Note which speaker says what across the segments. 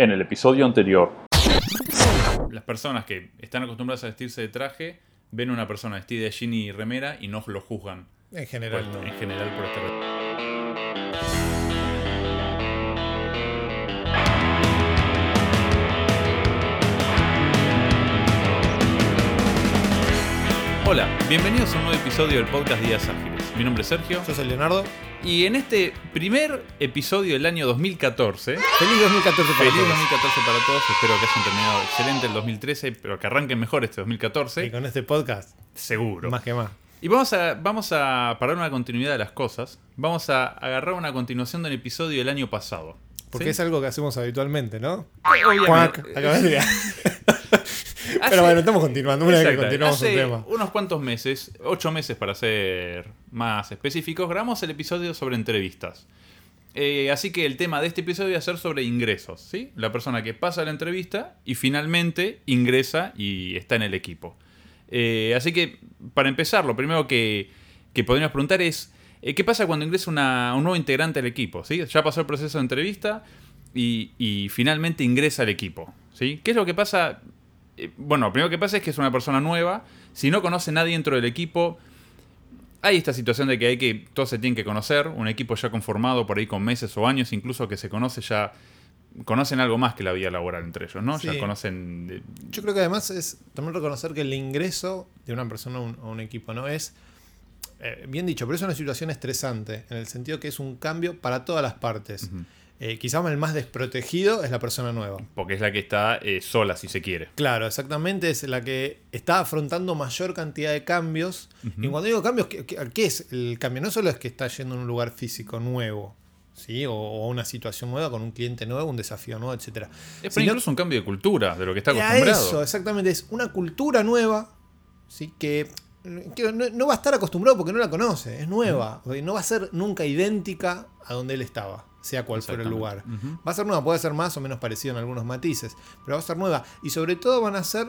Speaker 1: En el episodio anterior,
Speaker 2: Las personas que están acostumbradas a vestirse de traje ven a una persona vestida de jean y remera y no lo juzgan.
Speaker 3: En general,
Speaker 2: por-
Speaker 3: no.
Speaker 2: En general por este Hola, bienvenidos a un nuevo episodio del podcast Días Ágiles. Mi nombre es Sergio
Speaker 3: Yo soy Leonardo.
Speaker 2: y en este primer episodio del año 2014
Speaker 3: Feliz 2014 para
Speaker 2: Feliz
Speaker 3: todos.
Speaker 2: 2014 para todos, espero que hayan terminado excelente el 2013, pero que arranquen mejor este 2014,
Speaker 3: Y con este podcast,
Speaker 2: seguro.
Speaker 3: más que más.
Speaker 2: Y vamos a, vamos a parar una continuidad de las cosas, vamos a agarrar una continuación del episodio del año pasado.
Speaker 3: Porque
Speaker 2: ¿sí?
Speaker 3: es algo que hacemos habitualmente, ¿no?
Speaker 2: Obviamente.
Speaker 3: Cuac,
Speaker 2: Hace-
Speaker 3: Pero bueno, estamos continuando. Una vez que continuamos un
Speaker 2: hace
Speaker 3: tema.
Speaker 2: unos cuantos meses, ocho meses para ser más específicos, grabamos el episodio sobre entrevistas. Eh, así que el tema de este episodio va a ser sobre ingresos, ¿sí? La persona que pasa la entrevista y finalmente ingresa y está en el equipo. Eh, así que, para empezar, lo primero que, que podríamos preguntar es, eh, ¿qué pasa cuando ingresa una- un nuevo integrante al equipo? ¿sí? Ya pasó el proceso de entrevista y, y finalmente ingresa al equipo. ¿sí? ¿Qué es lo que pasa? Eh, bueno, lo primero que pasa es que es una persona nueva. Si no conoce a nadie dentro del equipo, hay esta situación de que hay que todos se tienen que conocer, un equipo ya conformado por ahí con meses o años, incluso que se conoce ya conocen algo más que la vida laboral entre ellos, ¿no? Ya
Speaker 3: Sí.
Speaker 2: conocen de-
Speaker 3: Yo creo que además es también reconocer que el ingreso de una persona a un, a un equipo no es, eh, bien dicho, pero es una situación estresante, en el sentido que es un cambio para todas las partes. Eh, quizás el más desprotegido es la persona nueva.
Speaker 2: porque es la que está eh, sola si se quiere.
Speaker 3: Claro, exactamente, es la que está afrontando mayor cantidad de cambios. Y cuando digo cambios, ¿qué, es el cambio? No solo es que está yendo a un lugar físico nuevo, ¿sí? O, o a una situación nueva con un cliente nuevo, un desafío nuevo, etc.
Speaker 2: Es incluso un cambio de cultura, de lo que está acostumbrado.
Speaker 3: eso, exactamente, es una cultura nueva, ¿sí? Que, no va a estar acostumbrado porque no la conoce, es nueva. No va a ser nunca idéntica a donde él estaba, sea cual fuera el lugar. Va a ser nueva, puede ser más o menos parecido en algunos matices, pero va a ser nueva. Y sobre todo van a ser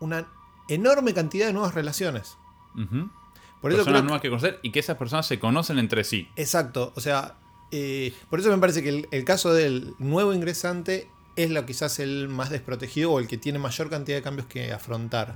Speaker 3: una enorme cantidad de nuevas relaciones. Por eso
Speaker 2: Personas
Speaker 3: creo que-
Speaker 2: nuevas que conocer y que esas personas se conocen entre sí.
Speaker 3: Exacto, o sea, eh, por eso me parece que el, el caso del nuevo ingresante es lo quizás el más desprotegido o el que tiene mayor cantidad de cambios que afrontar.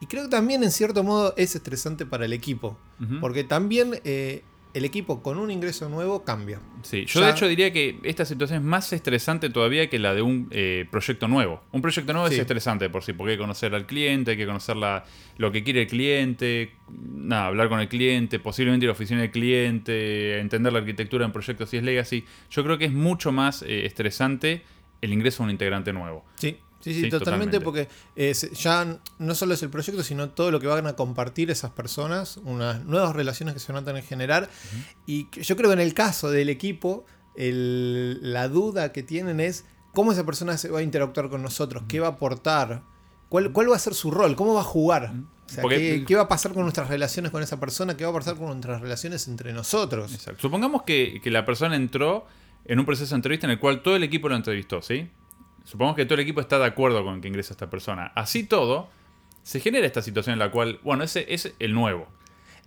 Speaker 3: Y creo que también en cierto modo es estresante para el equipo, porque también eh, el equipo con un ingreso nuevo cambia.
Speaker 2: Sí, yo
Speaker 3: Ya-
Speaker 2: de hecho diría que esta situación es más estresante todavía que la de un eh, proyecto nuevo. Un proyecto nuevo
Speaker 3: Sí.
Speaker 2: es estresante por sí, porque hay que conocer al cliente, hay que conocer la- lo que quiere el cliente, nada, hablar con el cliente, posiblemente ir a la oficina del cliente, entender la arquitectura en proyectos si es legacy. Yo creo que es mucho más eh, estresante el ingreso a un integrante nuevo.
Speaker 3: Sí, sí, sí,
Speaker 2: Sí,
Speaker 3: totalmente,
Speaker 2: totalmente.
Speaker 3: porque eh, ya no solo es el proyecto, sino todo lo que van a compartir esas personas, unas nuevas relaciones que se van a tener que generar. Y yo creo que en el caso del equipo, el- la duda que tienen es cómo esa persona se va a interactuar con nosotros, qué va a aportar, cuál, cuál va a ser su rol, cómo va a jugar. O sea,
Speaker 2: Porque-
Speaker 3: ¿qué, qué va a pasar con nuestras relaciones con esa persona? ¿Qué va a pasar con nuestras relaciones entre nosotros?
Speaker 2: Exacto. Supongamos que, que la persona entró en un proceso de entrevista en el cual todo el equipo lo entrevistó, ¿sí? Supongamos que todo el equipo está de acuerdo con que ingresa esta persona. Así todo, se genera esta situación en la cual, bueno, ese es el nuevo.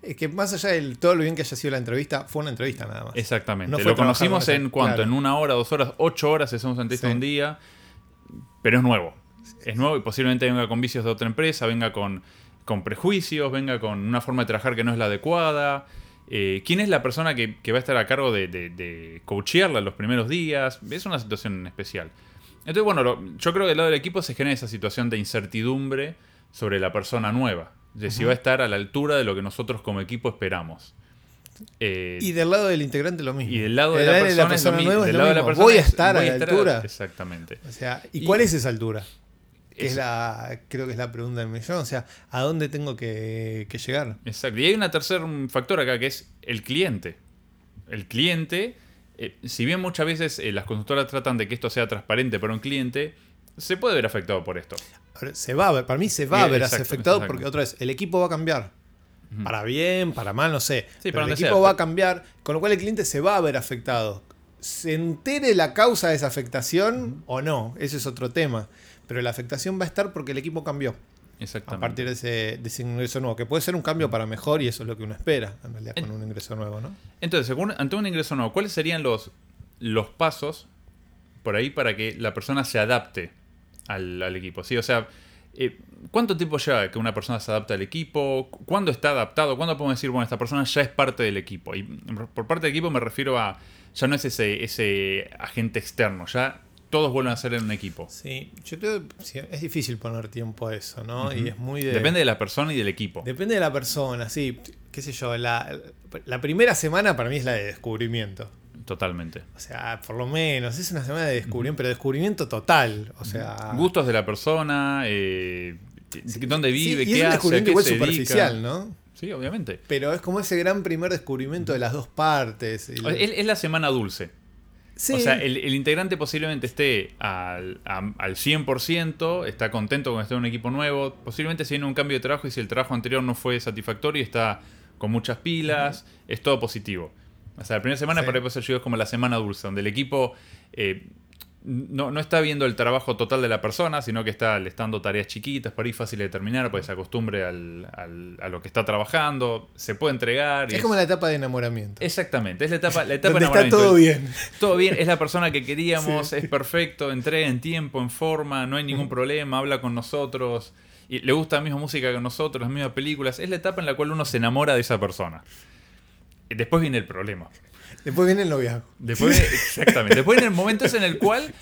Speaker 3: Es que más allá de todo lo bien que haya sido la entrevista, fue una entrevista nada más.
Speaker 2: Exactamente.
Speaker 3: No
Speaker 2: lo conocimos
Speaker 3: con
Speaker 2: en cuánto,
Speaker 3: claro.
Speaker 2: en una hora, dos horas, ocho horas, hacemos entrevista
Speaker 3: Sí.
Speaker 2: un día, pero es nuevo. Es nuevo y posiblemente venga con vicios de otra empresa, venga con, con prejuicios, venga con una forma de trabajar que no es la adecuada. Eh, ¿Quién es la persona que, que va a estar a cargo de, de, de coachearla los primeros días? Es una situación especial. Entonces, bueno, lo- yo creo que del lado del equipo se genera esa situación de incertidumbre sobre la persona nueva, de si va a estar a la altura de lo que nosotros como equipo esperamos. Eh,
Speaker 3: Y del lado del integrante lo mismo.
Speaker 2: y del lado de la persona, es lo
Speaker 3: es lo
Speaker 2: de la persona
Speaker 3: Voy a
Speaker 2: es-
Speaker 3: estar
Speaker 2: voy
Speaker 3: a la altura.
Speaker 2: Exactamente.
Speaker 3: O sea, ¿y,
Speaker 2: Y-
Speaker 3: cuál es esa altura? Es- la, creo que es la pregunta del millón. O sea, ¿a dónde tengo que, que llegar?
Speaker 2: Exacto. Y hay un tercer factor acá que es el cliente. El cliente, eh, si bien muchas veces eh, las consultoras tratan de que esto sea transparente para un cliente, se puede ver afectado por esto.
Speaker 3: Se va a ver, para mí se va a
Speaker 2: Eh,
Speaker 3: ver
Speaker 2: exacto,
Speaker 3: afectado
Speaker 2: exacto.
Speaker 3: porque otra vez, el equipo va a cambiar. Para bien, para mal, no sé.
Speaker 2: Sí,
Speaker 3: pero el equipo
Speaker 2: sea,
Speaker 3: va a cambiar, con lo cual el cliente se va a ver afectado. Se entere la causa de esa afectación o no, ese es otro tema. Pero la afectación va a estar porque el equipo cambió. A
Speaker 2: Exactamente.
Speaker 3: partir de ese, de ese ingreso nuevo, que puede ser un cambio para mejor y eso es lo que uno espera, en realidad, con un ingreso nuevo, ¿no?
Speaker 2: Entonces, según, ante un ingreso nuevo, ¿cuáles serían los, los pasos por ahí para que la persona se adapte al, al equipo. ¿sí? O sea, eh, ¿cuánto tiempo lleva que una persona se adapta al equipo? ¿Cuándo está adaptado? ¿Cuándo podemos decir, bueno, esta persona ya es parte del equipo? Y por parte del equipo me refiero a, ya no es ese, ese agente externo, ya todos vuelven a ser en un equipo.
Speaker 3: Sí, yo creo que sí, es difícil poner tiempo a eso, ¿no? Y es muy de-
Speaker 2: Depende de la persona y del equipo.
Speaker 3: Depende de la persona, sí. Qué sé yo, la, la primera semana para mí es la de descubrimiento.
Speaker 2: Totalmente.
Speaker 3: O sea, por lo menos, es una semana de descubrimiento, pero descubrimiento total. O sea.
Speaker 2: Gustos de la persona, eh, dónde vive,
Speaker 3: Sí, y
Speaker 2: qué
Speaker 3: es un
Speaker 2: hace,
Speaker 3: descubrimiento igual
Speaker 2: se
Speaker 3: superficial,
Speaker 2: dedica.
Speaker 3: ¿no?
Speaker 2: Sí, obviamente.
Speaker 3: Pero es como ese gran primer descubrimiento de las dos partes. El-
Speaker 2: Es, es la semana dulce.
Speaker 3: Sí.
Speaker 2: O sea, el, el integrante posiblemente esté al, a- al 100%, está contento con estar en un equipo nuevo, posiblemente se viene un cambio de trabajo y si el trabajo anterior no fue satisfactorio, está con muchas pilas, es todo positivo. O sea, la primera semana
Speaker 3: Sí.
Speaker 2: para eso yo es como la semana dulce, donde el equipo eh, no, no está viendo el trabajo total de la persona, sino que está le está dando tareas chiquitas, para ir fácil de terminar, que se acostumbre al- al- a lo que está trabajando, se puede entregar. y
Speaker 3: es como la etapa de enamoramiento.
Speaker 2: Exactamente, es la etapa, la etapa de
Speaker 3: donde está
Speaker 2: enamoramiento.
Speaker 3: todo bien.
Speaker 2: Todo bien, es la persona que queríamos,
Speaker 3: Sí.
Speaker 2: es perfecto, entrega en tiempo, en forma, no hay ningún problema, habla con nosotros, y le gusta la misma música que nosotros, las mismas películas. Es la etapa en la cual uno se enamora de esa persona. Y Después viene el problema.
Speaker 3: Después viene el noviazgo.
Speaker 2: Después, exactamente. Después viene el momento ese en el cual,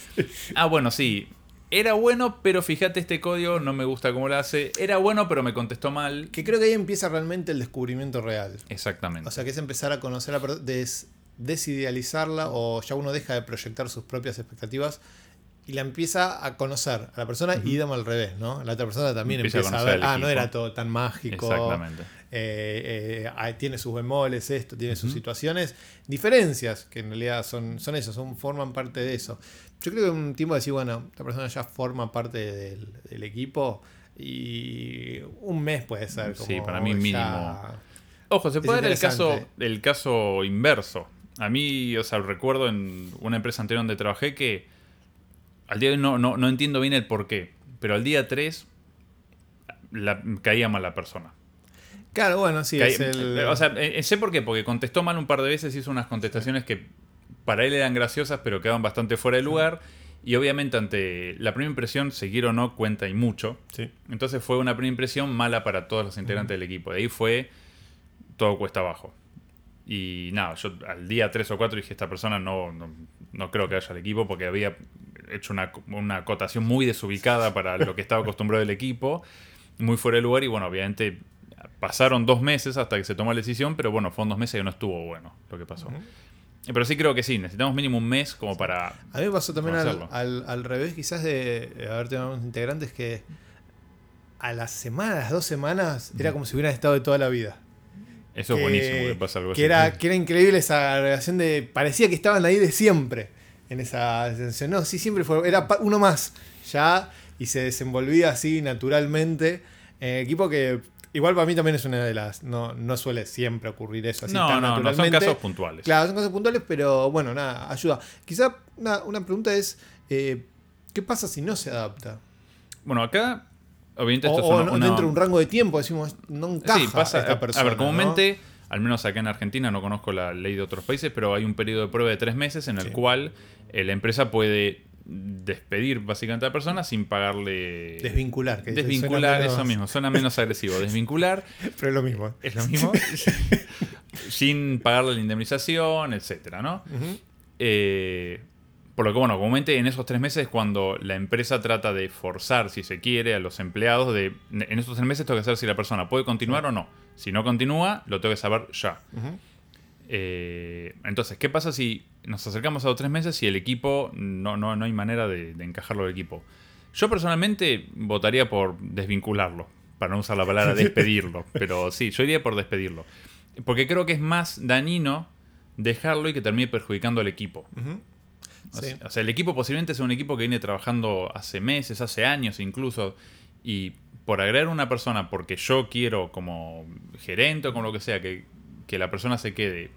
Speaker 2: ah, bueno, sí, era bueno, pero fíjate este código, no me gusta cómo lo hace. Era bueno, pero me contestó mal.
Speaker 3: Que creo que ahí empieza realmente el descubrimiento real.
Speaker 2: Exactamente.
Speaker 3: O sea, que es empezar a conocer a la persona, des- desidealizarla o ya uno deja de proyectar sus propias expectativas y la empieza a conocer a la persona y damos al revés, ¿no? La otra persona también
Speaker 2: Empieza a
Speaker 3: empieza a,
Speaker 2: conocer
Speaker 3: ver, ah, no era todo tan mágico.
Speaker 2: Exactamente.
Speaker 3: eh, eh, tiene sus bemoles, esto, tiene sus situaciones, diferencias, que en realidad son, son eso, son, forman parte de eso. Yo creo que un tiempo de decir, bueno, esta persona ya forma parte del, del equipo y un mes puede ser. Como
Speaker 2: Sí, para mí
Speaker 3: ya-
Speaker 2: mínimo. Ojo, se puede dar el caso, el caso inverso. A mí, o sea, recuerdo en una empresa anterior donde trabajé que al día de hoy no, no, no entiendo bien el por qué, pero al día 3 la, caía mal la persona.
Speaker 3: Claro, bueno, sí, es el...
Speaker 2: O sea, eh, sé por qué, porque contestó mal un par de veces, hizo unas contestaciones que para él eran graciosas, pero quedaban bastante fuera de lugar. Y obviamente ante la primera impresión, seguir o no cuenta y mucho.
Speaker 3: Sí.
Speaker 2: Entonces fue una primera impresión mala para todos los integrantes del equipo. De ahí fue todo cuesta abajo. Y nada, yo al día 3 o 4 dije, esta persona no, no, no creo que haya al equipo porque había hecho una, una acotación muy desubicada para lo que estaba acostumbrado el equipo, muy fuera de lugar y bueno, obviamente pasaron dos meses hasta que se tomó la decisión, pero bueno, fueron dos meses que no estuvo bueno lo que pasó. Pero sí creo que sí, necesitamos mínimo un mes como para...
Speaker 3: A mí me pasó también al, al- al revés, quizás de haber tenido unos integrantes que a las semanas, las dos semanas, era como si hubieran estado de toda la vida.
Speaker 2: Eso es buenísimo que pasa algo
Speaker 3: que
Speaker 2: así.
Speaker 3: Era, que era increíble esa relación de. Parecía que estaban ahí de siempre. En esa sensación. No, sí, siempre fue. Era uno más. Ya. Y se desenvolvía así naturalmente. En el equipo que. Igual para mí también es una de las. No, no suele siempre ocurrir eso así
Speaker 2: no,
Speaker 3: tan
Speaker 2: no, no, son casos puntuales.
Speaker 3: Claro, son cosas puntuales, pero bueno, nada, ayuda. Quizá una, una pregunta es. eh, ¿Qué pasa si no se adapta?
Speaker 2: Bueno, acá, obviamente
Speaker 3: O,
Speaker 2: esto es
Speaker 3: o
Speaker 2: una-
Speaker 3: no-
Speaker 2: una-
Speaker 3: dentro de un rango de tiempo decimos, no encaja
Speaker 2: Sí, pasa.
Speaker 3: esta
Speaker 2: a-
Speaker 3: persona.
Speaker 2: a ver,
Speaker 3: ¿no?
Speaker 2: comúnmente, al menos acá en Argentina, no conozco la ley de otros países, pero hay un periodo de prueba de tres meses en el
Speaker 3: Sí.
Speaker 2: cual eh, la empresa puede despedir básicamente a la persona sin pagarle.
Speaker 3: Desvincular. que
Speaker 2: desvincular,
Speaker 3: menos-
Speaker 2: eso mismo, suena menos agresivo. Desvincular
Speaker 3: Pero es lo mismo.
Speaker 2: es lo mismo. sin pagarle la indemnización, etcétera, ¿no? Eh, por lo que, bueno, comúnmente en esos tres meses es cuando la empresa trata de forzar, si se quiere, a los empleados de. En esos tres meses tengo que saber si la persona puede continuar o no. Si no continúa, lo tengo que saber ya. Eh, entonces, ¿qué pasa si nos acercamos a los tres meses y el equipo no, no, no hay manera de, de encajarlo al equipo? Yo personalmente votaría por desvincularlo, para no usar la palabra despedirlo, pero sí, yo iría por despedirlo. Porque creo que es más dañino dejarlo y que termine perjudicando al equipo. O
Speaker 3: Sí.
Speaker 2: O sea, el equipo posiblemente sea un equipo que viene trabajando hace meses, hace años incluso, y por agregar una persona porque yo quiero como gerente o como lo que sea, que, que la persona se quede,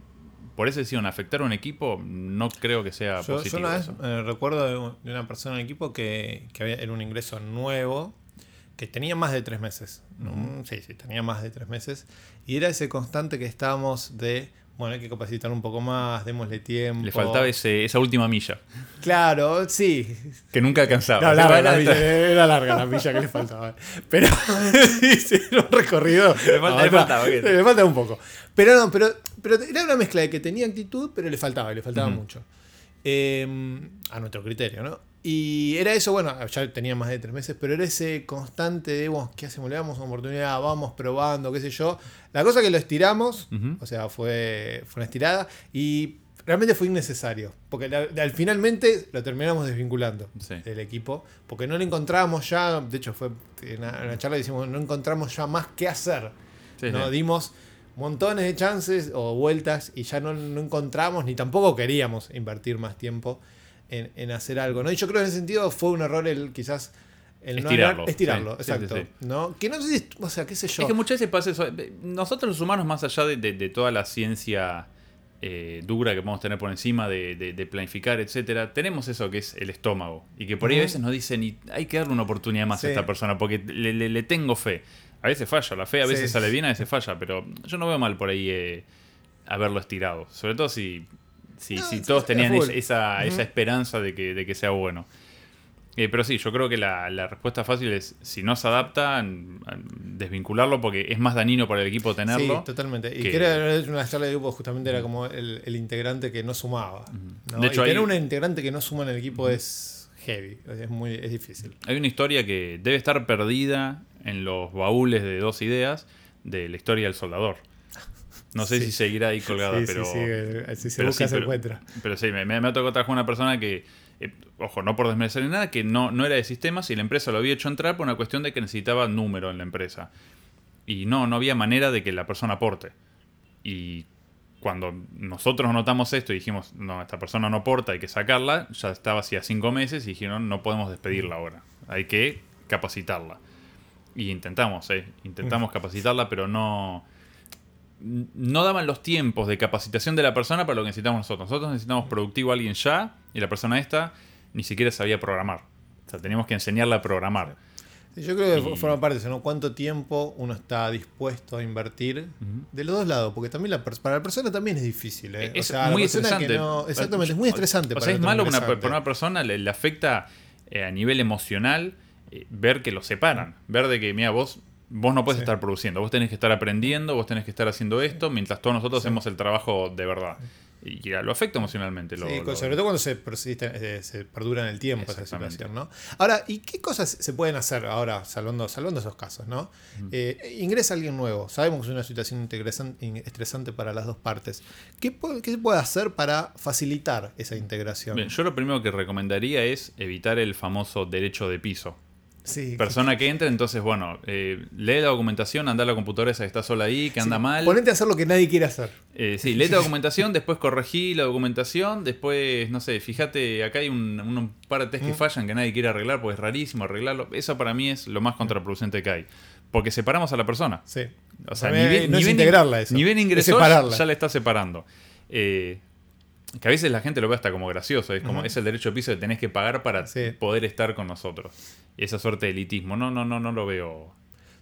Speaker 2: por esa decisión afectar a un equipo, no creo que sea
Speaker 3: Yo, yo
Speaker 2: positivo.
Speaker 3: una vez eh, recuerdo de, un- de una persona en el equipo que, que había, era un ingreso nuevo, que tenía más de tres meses. Mm, Sí, sí, tenía más de tres meses. Y era ese constante que estábamos de, bueno, hay que capacitar un poco más, démosle tiempo.
Speaker 2: Le faltaba ese, esa última milla.
Speaker 3: Claro, sí.
Speaker 2: Que nunca alcanzaba.
Speaker 3: No, larga la milla, era larga la milla que le faltaba. Pero sí, era un recorrido.
Speaker 2: Le, falta,
Speaker 3: no,
Speaker 2: le faltaba. ¿qué?
Speaker 3: Le falta un poco. Pero no, pero, pero era una mezcla de que tenía actitud, pero le faltaba, le faltaba mucho. Eh, a nuestro criterio, ¿no? Y era eso, bueno, ya tenía más de tres meses, pero era ese constante de, bueno, ¿qué hacemos? Le damos una oportunidad, vamos probando, qué sé yo. La cosa que lo estiramos, o sea, fue, fue una estirada y realmente fue innecesario, porque la- al finalmente lo terminamos desvinculando
Speaker 2: Sí.
Speaker 3: del equipo, porque no le encontrábamos ya, de hecho fue en una charla decimos, no encontramos ya más qué hacer.
Speaker 2: Sí.
Speaker 3: Dimos montones de chances o vueltas y ya no, no encontramos ni tampoco queríamos invertir más tiempo en, en hacer algo. ¿no? Y yo creo que en ese sentido fue un error el quizás el no
Speaker 2: Estirarlo,
Speaker 3: hablar- estirarlo,
Speaker 2: sí,
Speaker 3: exacto.
Speaker 2: sí,
Speaker 3: ¿no? Que no sé si, o sea, qué sé yo.
Speaker 2: Es que muchas veces pasa eso. Nosotros los humanos, más allá de, de- de toda la ciencia eh, dura que podemos tener por encima de, de- de planificar, etcétera, tenemos eso que es el estómago. Y que por ahí a veces nos dicen, y hay que darle una oportunidad más
Speaker 3: Sí.
Speaker 2: a esta persona, porque le, le- le tengo fe. A veces falla, la fe a
Speaker 3: Sí.
Speaker 2: veces sale bien, a veces falla, pero yo no veo mal por ahí eh, haberlo estirado. Sobre todo si, si,
Speaker 3: No,
Speaker 2: si todos tenían esa, esperanza de que, de que sea bueno. Eh, pero sí, yo creo que la, la respuesta fácil es, si no se adapta, desvincularlo porque es más dañino para el equipo tenerlo.
Speaker 3: Sí, totalmente. Y
Speaker 2: que-
Speaker 3: creo que una charla de grupo justamente era como el, el integrante que no sumaba. ¿no?
Speaker 2: De hecho,
Speaker 3: y tener
Speaker 2: hay-
Speaker 3: un integrante que no suma en el equipo es heavy, es muy es difícil.
Speaker 2: Hay una historia que debe estar perdida en los baúles de dos ideas de la historia del soldador. No sé
Speaker 3: Sí.
Speaker 2: si seguirá ahí colgada,
Speaker 3: sí,
Speaker 2: pero...
Speaker 3: sí, sí, si se busca
Speaker 2: sí,
Speaker 3: se
Speaker 2: pero-
Speaker 3: encuentra.
Speaker 2: Pero sí, me, me, me ha tocado trabajar con una persona que, eh, ojo, no por desmerecer ni nada, que no, no era de sistemas y la empresa lo había hecho entrar por una cuestión de que necesitaba número en la empresa. Y no, no había manera de que la persona aporte. Y cuando nosotros notamos esto y dijimos, no, esta persona no aporta, hay que sacarla, ya estaba hacía cinco meses y dijeron, no podemos despedirla ahora, hay que capacitarla. Y intentamos, ¿eh? intentamos capacitarla, pero no, no daban los tiempos de capacitación de la persona para lo que necesitamos nosotros. Nosotros necesitamos productivo a alguien ya y la persona esta ni siquiera sabía programar. O sea, teníamos que enseñarla a programar.
Speaker 3: Sí, Yo creo que
Speaker 2: Y-
Speaker 3: forma parte de eso, ¿no? ¿Cuánto tiempo uno está dispuesto a invertir de los dos lados? Porque también la para la persona también es difícil, ¿eh?
Speaker 2: Es
Speaker 3: o sea,
Speaker 2: muy estresante.
Speaker 3: que no- exactamente, es muy estresante.
Speaker 2: O
Speaker 3: para
Speaker 2: sea, es malo una, para una persona, le, le afecta eh, a nivel emocional eh, ver que lo separan. Ver de que, mira, vos, vos no puedes
Speaker 3: Sí.
Speaker 2: estar produciendo, vos tenés que estar aprendiendo, vos tenés que estar haciendo esto, mientras todos nosotros hacemos el trabajo de verdad. Y ya, lo afecta emocionalmente. Lo,
Speaker 3: Sí,
Speaker 2: lo-
Speaker 3: sobre todo cuando se persiste, eh, se perdura en el tiempo esa situación, ¿no? Ahora, ¿y qué cosas se pueden hacer ahora, salvando, salvando esos casos, ¿no? Eh, ingresa alguien nuevo, sabemos que es una situación estresante para las dos partes. ¿Qué, qué se puede hacer para facilitar esa integración?
Speaker 2: Bien, yo lo primero que recomendaría es evitar el famoso derecho de piso.
Speaker 3: Sí,
Speaker 2: Persona que entra, entonces, bueno, eh, lee la documentación, anda a la computadora esa que está sola ahí, que anda
Speaker 3: sí,
Speaker 2: mal.
Speaker 3: Ponete a hacer lo que nadie quiere hacer.
Speaker 2: Eh, sí, lee la documentación, después corregí la documentación, después, no sé, fíjate, acá hay un, un par de test que
Speaker 3: Mm.
Speaker 2: fallan que nadie quiere arreglar porque es rarísimo arreglarlo. Eso para mí es lo más contraproducente que hay. Porque separamos a la persona.
Speaker 3: Sí.
Speaker 2: O sea, ni bien,
Speaker 3: no
Speaker 2: ni
Speaker 3: es
Speaker 2: bien-
Speaker 3: integrarla eso,
Speaker 2: ni bien
Speaker 3: es
Speaker 2: ingresó,
Speaker 3: separarla.
Speaker 2: ya la está separando. Eh, que a veces la gente lo ve hasta como gracioso. Es como, es el derecho de piso que tenés que pagar para
Speaker 3: Sí.
Speaker 2: poder estar con nosotros. Esa suerte de elitismo. No, no, no, no lo veo.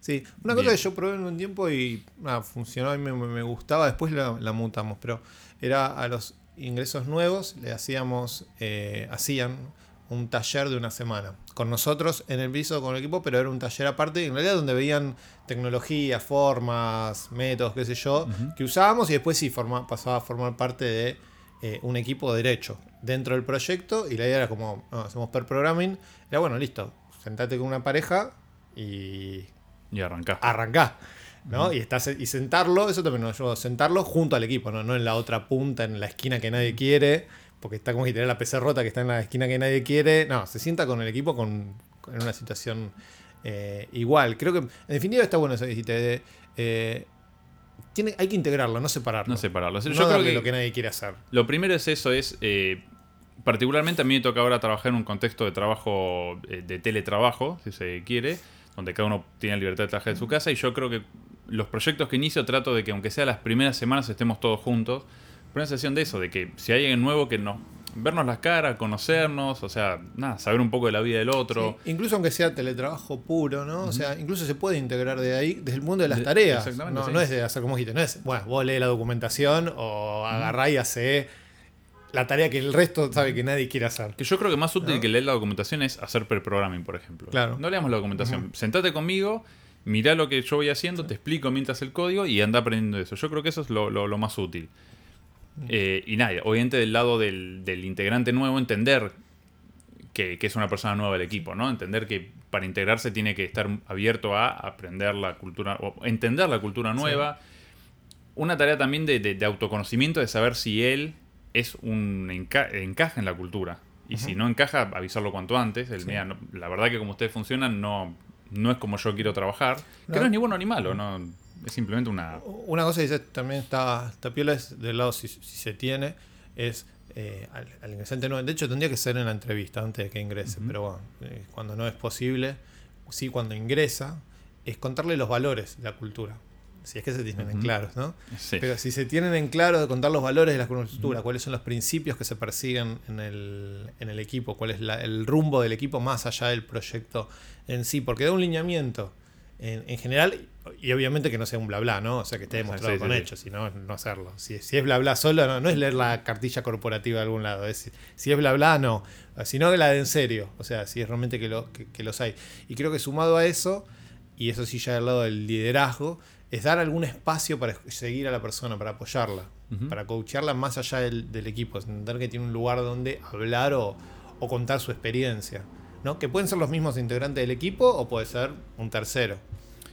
Speaker 3: Sí, una
Speaker 2: Bien.
Speaker 3: cosa que yo probé en un tiempo y funcionó y me, gustaba, después la, la mutamos, pero era a los ingresos nuevos le hacíamos, eh, hacían un taller de una semana. Con nosotros en el piso, con el equipo, pero era un taller aparte, en realidad donde veían tecnología, formas, métodos, qué sé yo, que usábamos y después sí forma, pasaba a formar parte de eh, un equipo de derecho dentro del proyecto y la idea era como, no, hacemos per programming, era bueno, listo, sentate con una pareja y
Speaker 2: Y arrancá.
Speaker 3: arrancá. ¿no? y, estás, y sentarlo, eso también nos ayudó, sentarlo junto al equipo, ¿no? no en la otra punta, en la esquina que nadie quiere, porque está como si tener la PC rota que está en la esquina que nadie quiere. No, se sienta con el equipo con, en una situación eh, igual. Creo que, en definitiva, está bueno eso de, eh, tiene, hay que integrarlo, no separarlo.
Speaker 2: No separarlo. Yo
Speaker 3: No
Speaker 2: creo
Speaker 3: darle
Speaker 2: que
Speaker 3: lo que nadie quiere hacer.
Speaker 2: Lo primero es eso, es eh, particularmente a mí me toca ahora trabajar en un contexto de trabajo, eh, de teletrabajo, si se quiere, donde cada uno tiene la libertad de trabajar en su casa y yo creo que los proyectos que inicio trato de que aunque sea las primeras semanas estemos todos juntos, por una sensación de eso, de que si hay alguien nuevo que no, vernos las caras, conocernos, o sea, nada, saber un poco de la vida del otro.
Speaker 3: Sí, incluso aunque sea teletrabajo puro, ¿no? O sea, incluso se puede integrar de ahí, desde el mundo de las tareas.
Speaker 2: exactamente,
Speaker 3: No,
Speaker 2: sí.
Speaker 3: no es de hacer como dijiste, no es, bueno, vos lees la documentación o agarrá y hace la tarea que el resto sabe que nadie quiere hacer.
Speaker 2: Que yo creo que más útil
Speaker 3: ¿No?
Speaker 2: que leer la documentación es hacer pre-programming, por ejemplo.
Speaker 3: Claro.
Speaker 2: No leamos la documentación. Sentate conmigo, mirá lo que yo voy haciendo, te explico mientras el código y anda aprendiendo eso. Yo creo que eso es lo, lo- lo más útil. Eh, y nada, obviamente del lado del, del integrante nuevo, entender que, que es una persona nueva del equipo, ¿no? Entender que para integrarse tiene que estar abierto a aprender la cultura, o entender la cultura nueva. Una tarea también de, de- de autoconocimiento, de saber si él es un enca- encaja en la cultura. Y si no encaja, avisarlo cuanto antes. El, "Mira, no- la verdad que como ustedes funcionan no, no es como yo quiero trabajar. Que
Speaker 3: no
Speaker 2: es ni bueno ni malo, no, es simplemente una...
Speaker 3: Una cosa que dice también está, está piola es del lado si, si se tiene, es eh, al, al ingresante nuevo. De hecho, tendría que ser en la entrevista antes de que ingrese, pero bueno, eh, cuando no es posible, sí, cuando ingresa, es contarle los valores de la cultura. Si es que se tienen en claros, ¿no?
Speaker 2: Sí.
Speaker 3: Pero si se tienen en claro de contar los valores de la cultura, cuáles son los principios que se persiguen en el, en el equipo, cuál es la- el rumbo del equipo más allá del proyecto en sí, porque da un lineamiento en, en general y obviamente que no sea un bla bla, ¿no? O sea, que esté demostrado
Speaker 2: Sí, sí,
Speaker 3: con
Speaker 2: sí.
Speaker 3: hechos, sino no hacerlo. Si, si es bla bla solo, no, no es leer la cartilla corporativa de algún lado, es, si es bla bla, no, sino la de en serio, o sea, si es realmente que, lo, que, que los hay. Y creo que sumado a eso, y eso sí ya del lado del liderazgo, es dar algún espacio para seguir a la persona, para apoyarla, para coacharla más allá del, del equipo, entender que tiene un lugar donde hablar o, o contar su experiencia. ¿No? Que pueden ser los mismos integrantes del equipo o puede ser un tercero.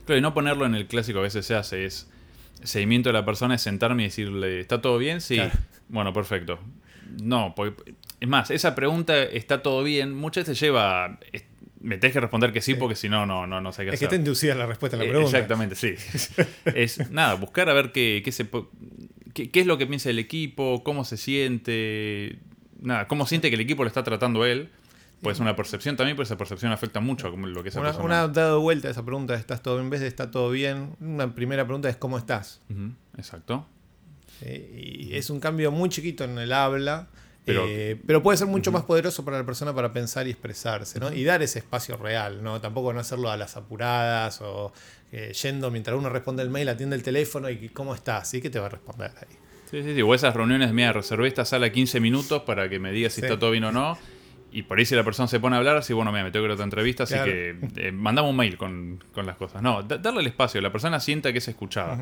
Speaker 2: Claro, y no ponerlo en el clásico que a veces se hace, es seguimiento de la persona, es sentarme y decirle, ¿está todo bien? Sí.
Speaker 3: Claro.
Speaker 2: Bueno, perfecto. No, porque, es más, esa pregunta, ¿está todo bien? Muchas veces lleva, me tenés que responder que sí, porque si no, no, no, no sé qué
Speaker 3: Es que
Speaker 2: hacer.
Speaker 3: está inducida la respuesta a la
Speaker 2: Eh,
Speaker 3: pregunta.
Speaker 2: Exactamente, sí. es nada, buscar a ver qué, qué, se, qué, qué es lo que piensa el equipo, cómo se siente, nada, cómo siente que el equipo lo está tratando él. Puede ser una percepción también, pero esa percepción afecta mucho a lo que esa
Speaker 3: Una,
Speaker 2: persona...
Speaker 3: una dado vuelta a esa pregunta, ¿estás todo bien? En vez de ¿está todo bien? Una primera pregunta es ¿cómo estás?
Speaker 2: Exacto.
Speaker 3: Eh, y es un cambio muy chiquito en el habla,
Speaker 2: Pero-
Speaker 3: pero, pero puede ser mucho más poderoso para la persona para pensar y expresarse, ¿no? Y dar ese espacio real, ¿no? Tampoco no hacerlo a las apuradas o eh, yendo mientras uno responde el mail, atiende el teléfono y ¿cómo estás? ¿Sí? ¿Qué te va a responder ahí?
Speaker 2: Sí, sí, sí. O esas reuniones, mira, reservé esta sala 15 minutos para que me digas si
Speaker 3: Sí.
Speaker 2: está todo bien o no. Y por ahí si la persona se pone a hablar, si bueno, mira, me tengo que ir a otra entrevista, así
Speaker 3: Claro.
Speaker 2: que eh, mandame un mail con, con las cosas. No, da- darle el espacio, la persona sienta que es escuchada.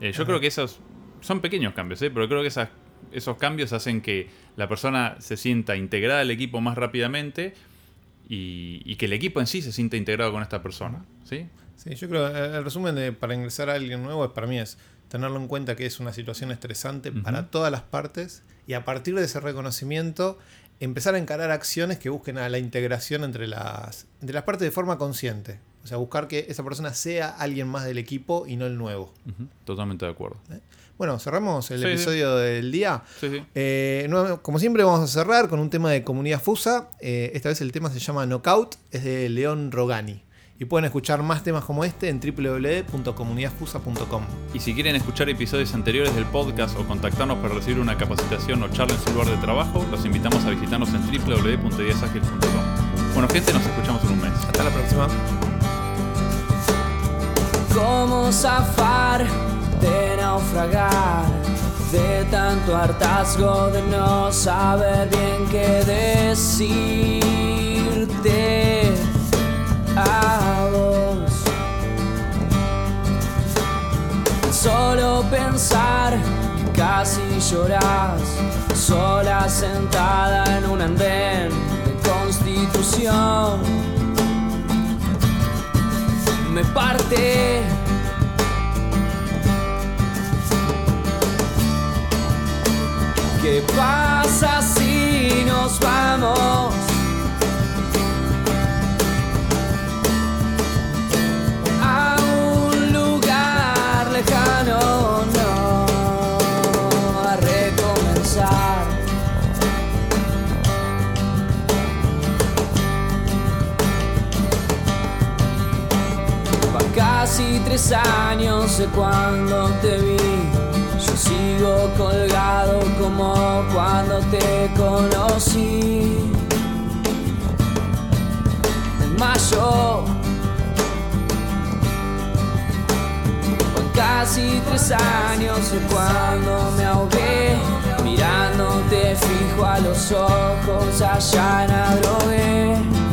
Speaker 2: Eh, yo creo que esos son pequeños cambios, ¿eh? pero creo que esas, esos cambios hacen que la persona se sienta integrada al equipo más rápidamente y, y que el equipo en sí se sienta integrado con esta persona. ¿sí?
Speaker 3: Sí, yo creo eh, el resumen de para ingresar a alguien nuevo es para mí es tenerlo en cuenta que es una situación estresante para todas las partes y a partir de ese reconocimiento empezar a encarar acciones que busquen a la integración entre las, entre las partes de forma consciente. O sea, buscar que esa persona sea alguien más del equipo y no el nuevo.
Speaker 2: Totalmente de acuerdo.
Speaker 3: Bueno, cerramos el
Speaker 2: Sí, sí.
Speaker 3: episodio del día.
Speaker 2: Sí, sí.
Speaker 3: Eh, no- como siempre vamos a cerrar con un tema de comunidad fusa. Eh, esta vez el tema se llama Knockout, es de León Rogani. Y pueden escuchar más temas como este en www.comunidadfusa.com.
Speaker 2: Y si quieren escuchar episodios anteriores del podcast o contactarnos para recibir una capacitación o charla en su lugar de trabajo, los invitamos a visitarnos en www.ideasagil.com. Bueno, gente, nos escuchamos en un mes.
Speaker 3: Hasta la próxima.
Speaker 1: cómo zafar de naufragar, de tanto hartazgo de no saber bien qué decirte Solo pensar que casi lloras, sola sentada en un andén de constitución me parte. ¿Qué pasa si nos vamos? Tres años de cuando te vi. Yo sigo colgado como cuando te conocí. En mayo, con casi tres años es cuando me ahogué. Mirándote fijo a los ojos allá en.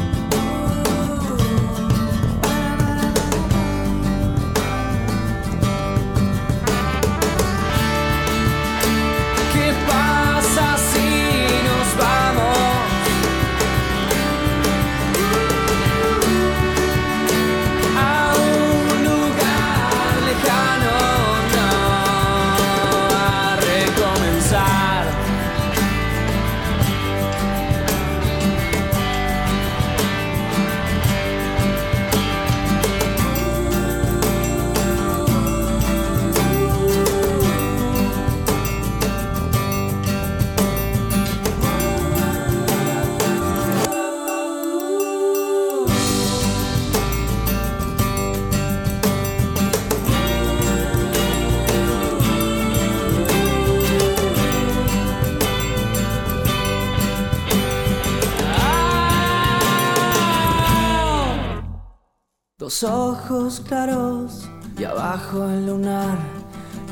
Speaker 1: Ojos claros y abajo el lunar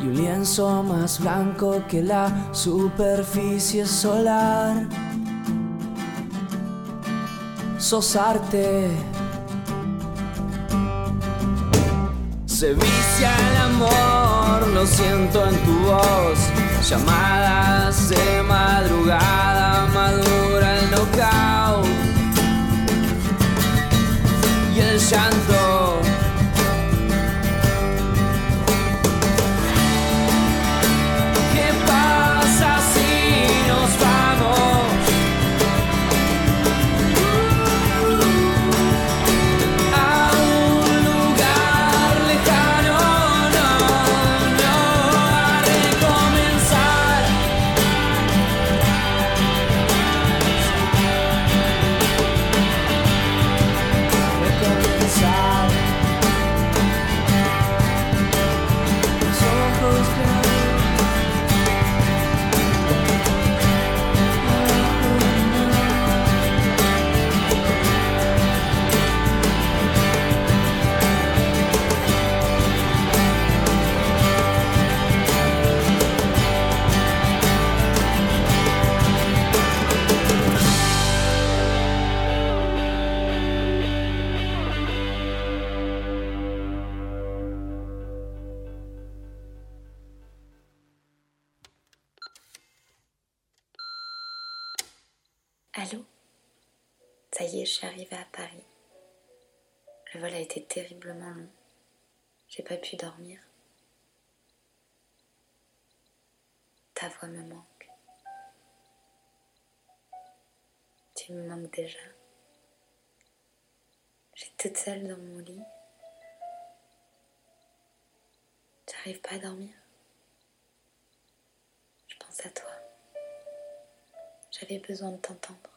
Speaker 1: y un lienzo más blanco que la superficie solar. Sos arte. Se vicia el amor, lo siento en tu voz. Llamadas de madrugada, madura el knockout y el llanto.
Speaker 4: Allô? Ça y est, je suis arrivée à Paris. Le vol a été terriblement long. J'ai pas pu dormir. Ta voix me manque. Tu me manques déjà. Suis toute seule dans mon lit. J'arrive pas à dormir. Je pense à toi. J'avais besoin de t'entendre.